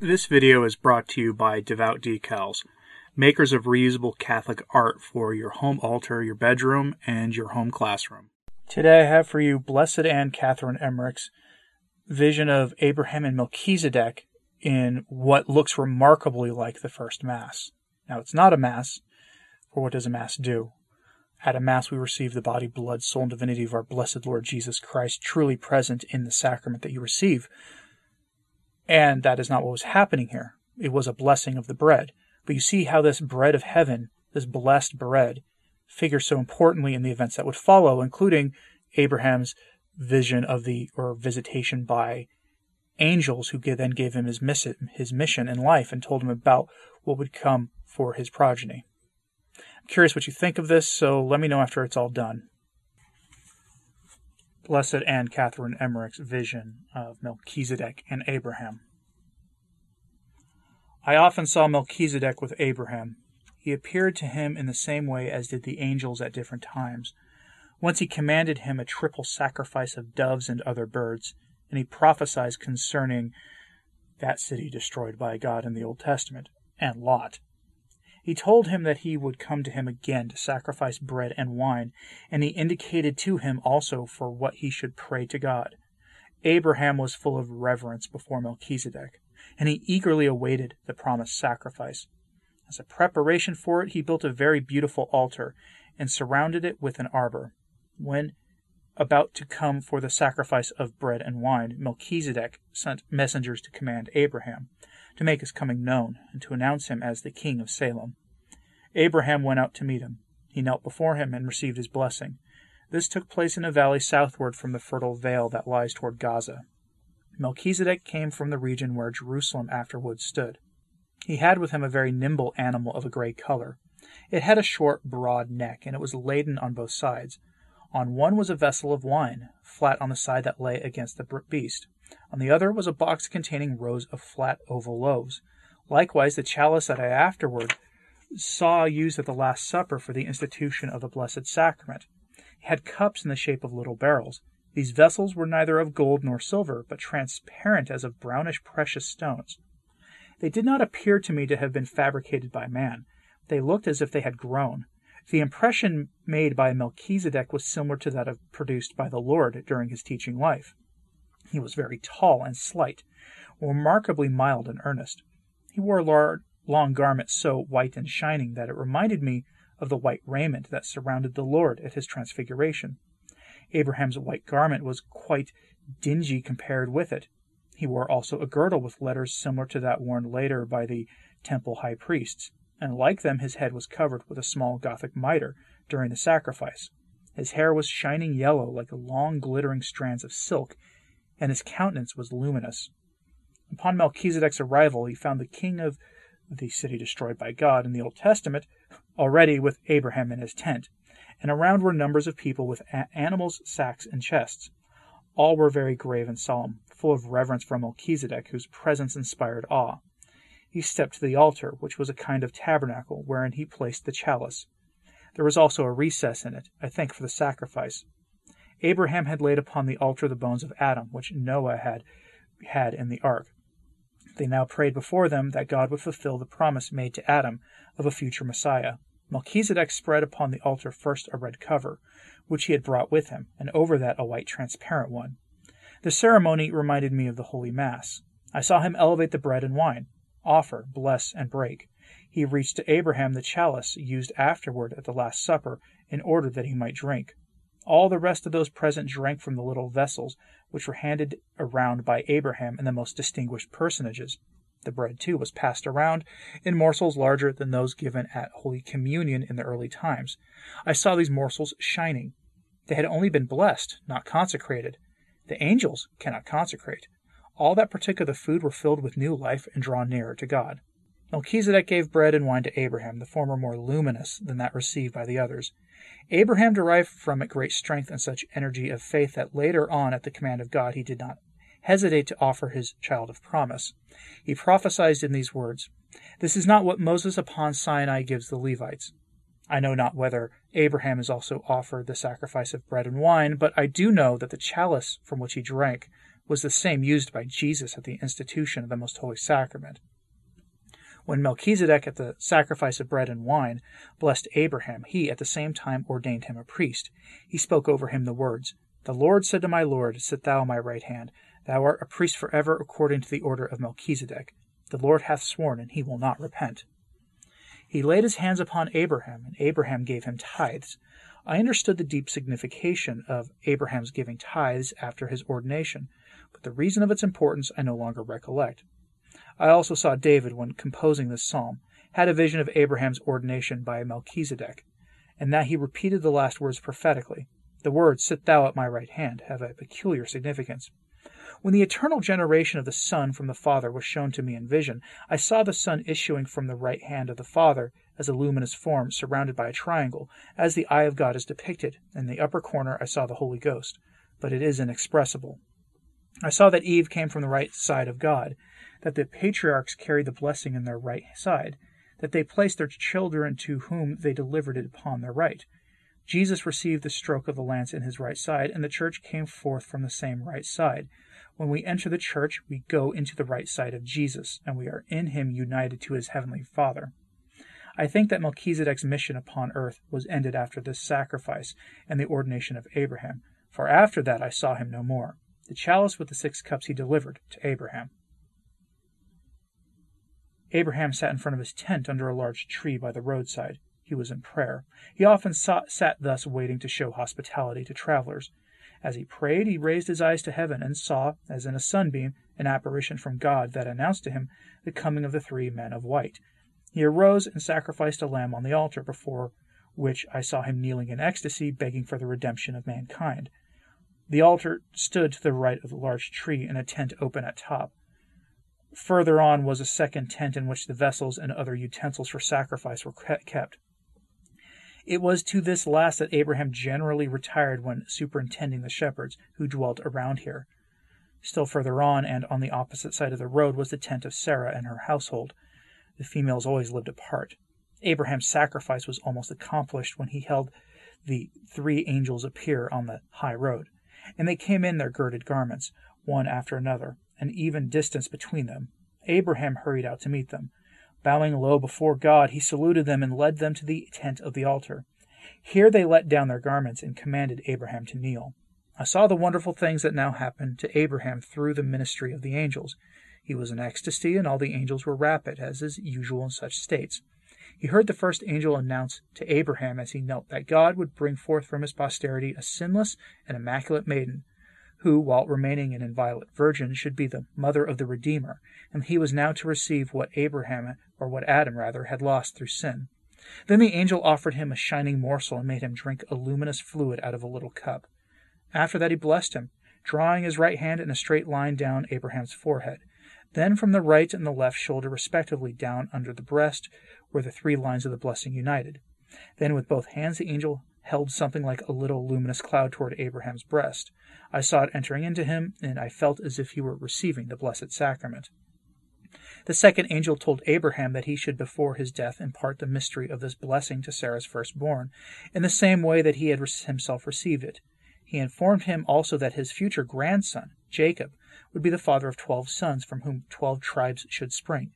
This video is brought to you by Devout Decals, makers of reusable Catholic art for your home altar, your bedroom, and your home classroom. Today I have for you Blessed Anne Catherine Emmerich's vision of Abraham and Melchizedek in what looks remarkably like the first Mass. Now, it's not a Mass, for what does a Mass do? At a Mass, we receive the body, blood, soul, and divinity of our blessed Lord Jesus Christ, truly present in the sacrament that you receive. And that is not what was happening here. It was a blessing of the bread. But you see how this bread of heaven, this blessed bread, figures so importantly in the events that would follow, including Abraham's vision of the or visitation by angels who then gave him his mission, his mission in life and told him about what would come for his progeny. I'm curious what you think of this, so let me know after it's all done. Blessed Anne Catherine Emmerich's vision of Melchizedek and Abraham. I often saw Melchizedek with Abraham. He appeared to him in the same way as did the angels at different times. Once he commanded him a triple sacrifice of doves and other birds, and he prophesied concerning that city destroyed by God in the Old Testament, and Lot. He told him that he would come to him again to sacrifice bread and wine, and he indicated to him also for what he should pray to God. Abraham was full of reverence before Melchizedek, and he eagerly awaited the promised sacrifice. As a preparation for it, he built a very beautiful altar and surrounded it with an arbor. When about to come for the sacrifice of bread and wine, Melchizedek sent messengers to command Abraham to make his coming known, and to announce him as the king of Salem. Abraham went out to meet him. He knelt before him and received his blessing. This took place in a valley southward from the fertile vale that lies toward Gaza. Melchizedek came from the region where Jerusalem afterwards stood. He had with him a very nimble animal of a gray color. It had a short, broad neck, and it was laden on both sides. On one was a vessel of wine, flat on the side that lay against the beast. On the other was a box containing rows of flat oval loaves. Likewise, the chalice that I afterward saw used at the Last Supper for the institution of the Blessed Sacrament. It had cups in the shape of little barrels. These vessels were neither of gold nor silver, but transparent as of brownish precious stones. They did not appear to me to have been fabricated by man. They looked as if they had grown. The impression made by Melchizedek was similar to that of produced by the Lord during his teaching life. He was very tall and slight, remarkably mild and earnest. He wore a long garment so white and shining that it reminded me of the white raiment that surrounded the Lord at his transfiguration. Abraham's white garment was quite dingy compared with it. He wore also a girdle with letters similar to that worn later by the temple high priests, and like them his head was covered with a small Gothic mitre during the sacrifice. His hair was shining yellow like long glittering strands of silk, and his countenance was luminous. Upon Melchizedek's arrival, he found the king of the city destroyed by God in the Old Testament already with Abraham in his tent, and around were numbers of people with animals, sacks, and chests. All were very grave and solemn, full of reverence for Melchizedek, whose presence inspired awe. He stepped to the altar, which was a kind of tabernacle, wherein he placed the chalice. There was also a recess in it, I think for the sacrifice. Abraham had laid upon the altar the bones of Adam, which Noah had had in the ark. They now prayed before them that God would fulfill the promise made to Adam of a future Messiah. Melchizedek spread upon the altar first a red cover, which he had brought with him, and over that a white transparent one. The ceremony reminded me of the Holy Mass. I saw him elevate the bread and wine, offer, bless, and break. He reached to Abraham the chalice used afterward at the Last Supper in order that he might drink. All the rest of those present drank from the little vessels which were handed around by Abraham and the most distinguished personages. The bread, too, was passed around in morsels larger than those given at Holy Communion in the early times. I saw these morsels shining. They had only been blessed, not consecrated. The angels cannot consecrate. All that partook of the food were filled with new life and drawn nearer to God. Melchizedek gave bread and wine to Abraham, the former more luminous than that received by the others. Abraham derived from it great strength and such energy of faith that later on, at the command of God, he did not hesitate to offer his child of promise. He prophesied in these words This is not what Moses upon Sinai gives the Levites. I know not whether Abraham is also offered the sacrifice of bread and wine, but I do know that the chalice from which he drank was the same used by Jesus at the institution of the Most Holy Sacrament. When Melchizedek, at the sacrifice of bread and wine, blessed Abraham, he at the same time ordained him a priest. He spoke over him the words, The Lord said to my Lord, Sit thou on my right hand. Thou art a priest forever according to the order of Melchizedek. The Lord hath sworn, and he will not repent. He laid his hands upon Abraham, and Abraham gave him tithes. I understood the deep signification of Abraham's giving tithes after his ordination, but the reason of its importance I no longer recollect. I also saw David, when composing this psalm, had a vision of Abraham's ordination by Melchizedek, and that he repeated the last words prophetically. The words, Sit thou at my right hand, have a peculiar significance. When the eternal generation of the Son from the Father was shown to me in vision, I saw the Son issuing from the right hand of the Father as a luminous form surrounded by a triangle, as the eye of God is depicted. In the upper corner I saw the Holy Ghost, but it is inexpressible. I saw that Eve came from the right side of God, that the patriarchs carried the blessing in their right side, that they placed their children to whom they delivered it upon their right. Jesus received the stroke of the lance in his right side, and the church came forth from the same right side. When we enter the church, we go into the right side of Jesus, and we are in him united to his heavenly Father. I think that Melchizedek's mission upon earth was ended after this sacrifice and the ordination of Abraham, for after that I saw him no more. The chalice with the six cups he delivered to Abraham. Abraham sat in front of his tent under a large tree by the roadside. He was in prayer. He often sat thus waiting to show hospitality to travelers. As he prayed, he raised his eyes to heaven and saw, as in a sunbeam, an apparition from God that announced to him the coming of the three men of white. He arose and sacrificed a lamb on the altar, before which I saw him kneeling in ecstasy, begging for the redemption of mankind. The altar stood to the right of the large tree, in a tent open at top. Further on was a second tent in which the vessels and other utensils for sacrifice were kept. It was to this last that Abraham generally retired when superintending the shepherds who dwelt around here. Still further on, and on the opposite side of the road, was the tent of Sarah and her household. The females always lived apart. Abraham's sacrifice was almost accomplished when he held the three angels appear on the high road, and they came in their girded garments, one after another, an even distance between them. Abraham hurried out to meet them. Bowing low before God, he saluted them and led them to the tent of the altar. Here they let down their garments and commanded Abraham to kneel. I saw the wonderful things that now happened to Abraham through the ministry of the angels. He was in ecstasy, and all the angels were rapid, as is usual in such states. He heard the first angel announce to Abraham as he knelt that God would bring forth from his posterity a sinless and immaculate maiden, who, while remaining an inviolate virgin, should be the mother of the Redeemer, and he was now to receive what Abraham, or what Adam rather, had lost through sin. Then the angel offered him a shining morsel and made him drink a luminous fluid out of a little cup. After that he blessed him, drawing his right hand in a straight line down Abraham's forehead. Then from the right and the left shoulder respectively down under the breast were the three lines of the blessing united. Then with both hands the angel held something like a little luminous cloud toward Abraham's breast. I saw it entering into him, and I felt as if he were receiving the Blessed Sacrament. The second angel told Abraham that he should before his death impart the mystery of this blessing to Sarah's firstborn, in the same way that he had himself received it. He informed him also that his future grandson, Jacob, would be the father of twelve sons, from whom twelve tribes should spring.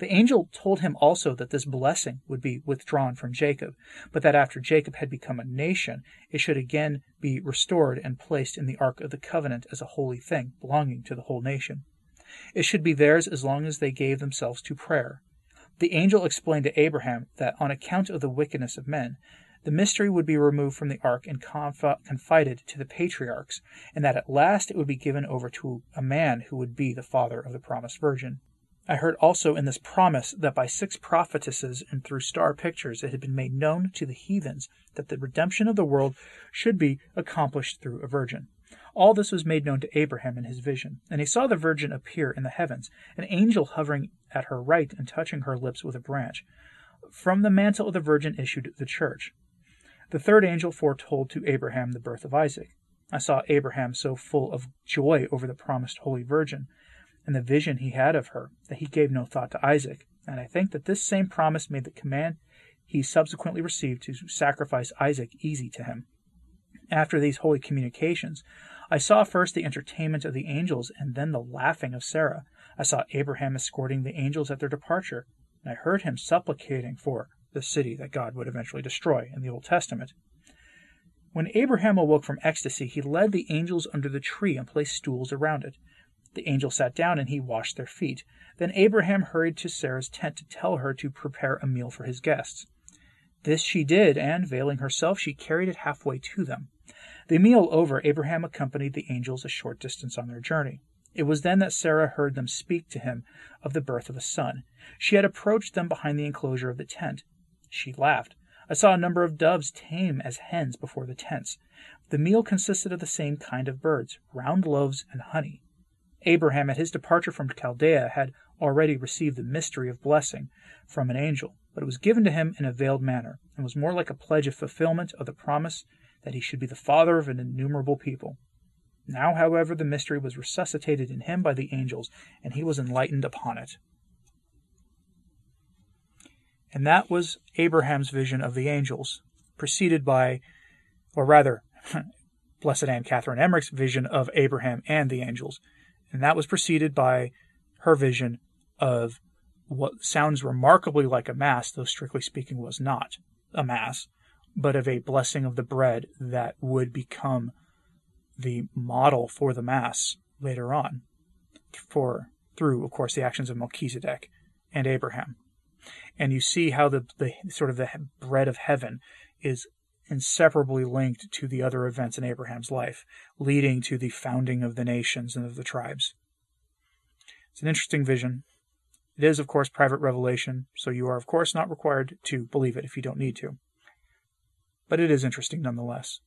The angel told him also that this blessing would be withdrawn from Jacob, but that after Jacob had become a nation, it should again be restored and placed in the Ark of the Covenant as a holy thing, belonging to the whole nation. It should be theirs as long as they gave themselves to prayer. The angel explained to Abraham that on account of the wickedness of men, the mystery would be removed from the ark and confided to the patriarchs, and that at last it would be given over to a man who would be the father of the promised virgin. I heard also in this promise that by six prophetesses and through star pictures it had been made known to the heathens that the redemption of the world should be accomplished through a virgin. All this was made known to Abraham in his vision, and he saw the virgin appear in the heavens, an angel hovering at her right and touching her lips with a branch. From the mantle of the virgin issued the church. The third angel foretold to Abraham the birth of Isaac. I saw Abraham so full of joy over the promised Holy Virgin and the vision he had of her, that he gave no thought to Isaac, and I think that this same promise made the command he subsequently received to sacrifice Isaac easy to him. After these holy communications, I saw first the entertainment of the angels and then the laughing of Sarah. I saw Abraham escorting the angels at their departure, and I heard him supplicating for the city that God would eventually destroy in the Old Testament. When Abraham awoke from ecstasy, he led the angels under the tree and placed stools around it. The angel sat down and he washed their feet. Then Abraham hurried to Sarah's tent to tell her to prepare a meal for his guests. This she did, and, veiling herself, she carried it halfway to them. The meal over, Abraham accompanied the angels a short distance on their journey. It was then that Sarah heard them speak to him of the birth of a son. She had approached them behind the enclosure of the tent. She laughed. I saw a number of doves tame as hens before the tents. The meal consisted of the same kind of birds, round loaves and honey. Abraham, at his departure from Chaldea, had already received the mystery of blessing from an angel, but it was given to him in a veiled manner, and was more like a pledge of fulfillment of the promise that he should be the father of an innumerable people. Now, however, the mystery was resuscitated in him by the angels, and he was enlightened upon it. And that was Abraham's vision of the angels, preceded by, or rather, Blessed Anne Catherine Emmerich's vision of Abraham and the angels. And that was preceded by her vision of what sounds remarkably like a mass, though strictly speaking was not a mass, but of a blessing of the bread that would become the model for the mass later on, for through, of course, the actions of Melchizedek and Abraham. And you see how the, the sort of the bread of heaven is inseparably linked to the other events in Abraham's life, leading to the founding of the nations and of the tribes. It's an interesting vision. It is, of course, private revelation, so you are, of course, not required to believe it if you don't need to. But it is interesting nonetheless.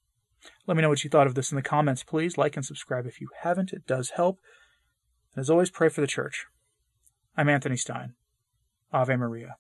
Let me know what you thought of this in the comments, please. Like and subscribe if you haven't, it does help. And as always, pray for the church. I'm Anthony Stein. Ave Maria.